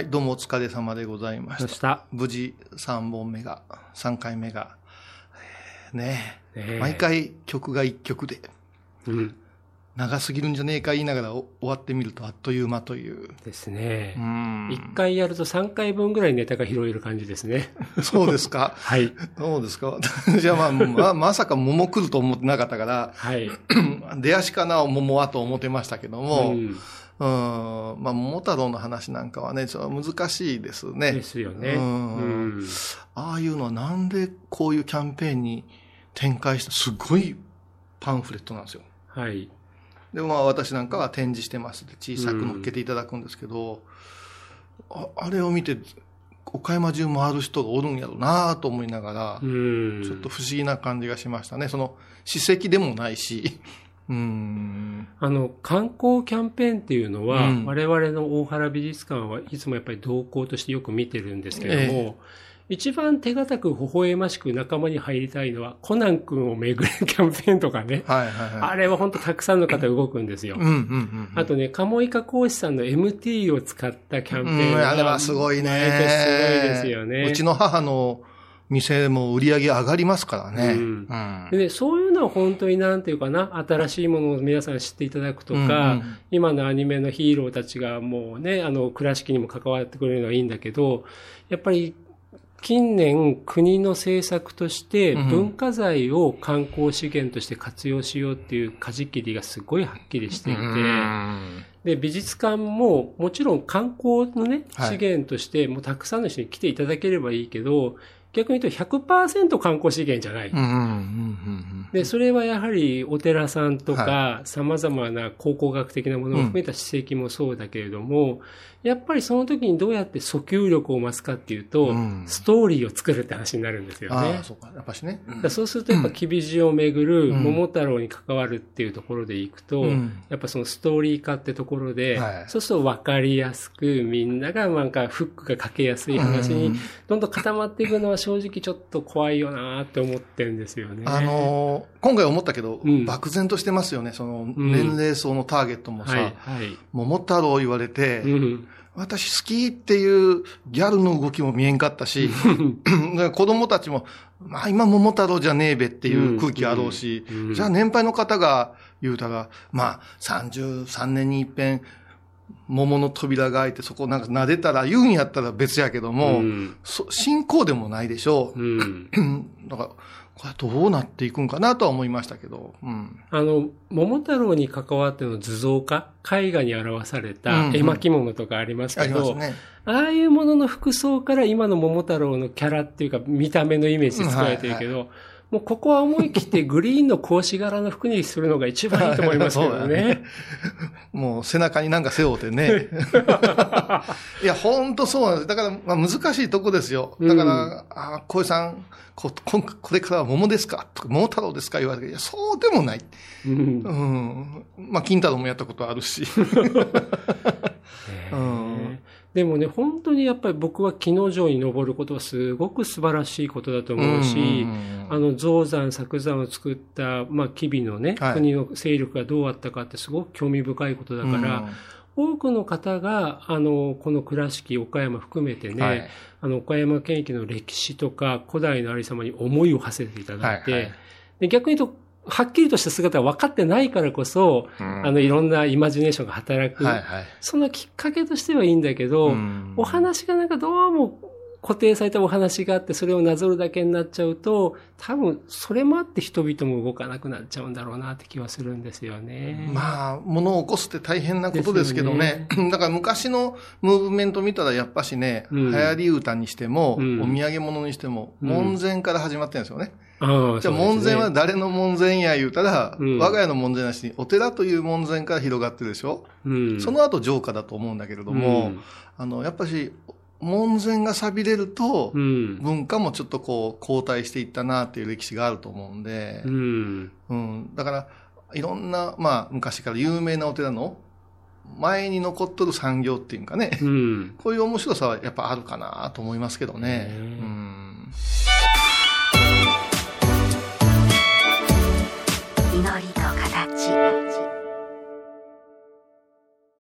はい、どうもお疲れ様でございました。した。無事3本目が、3回目が、えーねえ毎回曲が1曲で、うん。長すぎるんじゃねえか言いながらお終わってみるとあっという間という。ですねう。ん一、回やると3回分ぐらいネタが拾える感じですね。そうですか。はい。そうですか？じゃあまあ、ままさか桃来ると思ってなかったから、はい。出足かな、桃はと思ってましたけども、うんうん、まあ、桃太郎の話なんかはね、ちょっと難しいですね。ですよね。うんうんああいうのはなんでこういうキャンペーンに展開した、すごいパンフレットなんですよ。はい。で、まあ私なんかは展示してますで小さく載っけていただくんですけど、ああれを見て、岡山中回る人がおるんやろうなと思いながら、うん。ちょっと不思議な感じがしましたね。その、史跡でもないし、うん。あの、観光キャンペーンっていうのは、うん我々の大原美術館はいつもやっぱり動向としてよく見てるんですけども、え一番手堅く微笑ましく仲間に入りたいのは、コナン君を巡るキャンペーンとかね。はいはいはい。あれは本当たくさんの方動くんですよ。うんうんうん。あとね、鴨井加講師さんの MT を使ったキャンペーンうん、あれはすごいね。毎年すごいですよね。うちの母の店も売り上げ上がりますからね。うん。うん。でね、そういうのは本当になんていうかな、新しいものを皆さん知っていただくとか、うんうん。今のアニメのヒーローたちがもうね、あの、倉敷にも関わってくれるのはいいんだけど、やっぱり近年国の政策としてうん文化財を観光資源として活用しようっていう舵切りがすごいはっきりしていて、うんで、美術館ももちろん観光のね、はい。資源としてもうたくさんの人に来ていただければいいけど、逆に言うと100%観光資源じゃない。うんうんうんうんで、それはやはりお寺さんとか、様々な考古学的なものを含めた史跡もそうだけれども、やっぱりその時にどうやって訴求力を増すかっていうと、うん。ストーリーを作るって話になるんですよね。ああ、。そうか。やっぱしね。だからそうするとやっぱ、きびじをめぐるうん。桃太郎に関わるっていうところでいくと、うん。やっぱそのストーリー化ってところで、はいそうすると分かりやすく、みんながなんかフックがかけやすい話にうんどんどん固まっていくのは正直ちょっと怖いよなって思ってるんですよね。あのー今回思ったけど、うん漠然としてますよね。その、年齢層のターゲットもさ、はい、はい。桃太郎言われて、うん。私好きっていうギャルの動きも見えんかったし、子供たちも、まあ今桃太郎じゃねえべっていう空気あろうし、じゃあ年配の方が言うたら、まあ33年に一遍、桃の扉が開いてそこなんか撫でたら言うんやったら別やけども、うんそ信仰でもないでしょう。うん。だから、これどうなっていくんかなとは思いましたけど、うん。あの、桃太郎に関わっての図像化、絵画に表されうんたうん絵巻物とかありますあけど、りますね。ああいうものの服装から今の桃太郎のキャラっていうか見た目のイメージで作られてるけど、もうここは思い切ってグリーンの格子柄の服にするのが一番いいと思いますけどそうだね。もう背中になんか背負ってね。いや、ほんとそうなんです。だから、まあ、難しいとこですよ。だから、あ小井さんこ、ここれからは桃ですか？とか、桃太郎ですか？言われて、いや、そうでもない。うんうん。まあ、金太郎もやったことあるし。うんでもね、本当にやっぱり僕は木の城に登ることはすごく素晴らしいことだと思うし、あの、造山、作山を作った、まあ、吉備のね、はい。国の勢力がどうあったかってすごく興味深いことだから、多くの方が、あの、この倉敷、岡山含めてね、はい。あの、岡山県域の歴史とか、古代のありさまに思いを馳せていただいて、はいはい。で逆に言うと、はっきりとした姿が分かってないからこそ、うんあの、いろんなイマジネーションが働く。はいはい。そのきっかけとしてはいいんだけど、うんお話がなんかどうも固定されたお話があって、それをなぞるだけになっちゃうと、多分、それもあって人々も動かなくなっちゃうんだろうなって気はするんですよね。まあ、物を起こすって大変なことですけどね。だから昔のムーブメント見たらやっぱしね、うん。流行り歌にしても、うん。お土産物にしても、うん。門前から始まってるんですよね。ああじゃあ門前は誰の門前や言うたら、うん。我が家の門前なしに、お寺という門前から広がってるでしょ、うん、その後城下だと思うんだけれども、うん。あの、やっぱし、門前が錆びれると、うん。文化もちょっとこう、後退していったなっていう歴史があると思うんで、うん。うん、だから、いろんな、まあ、昔から有名なお寺の前に残っとる産業っていうかね、うん。こういう面白さはやっぱあるかなと思いますけどね。ねうん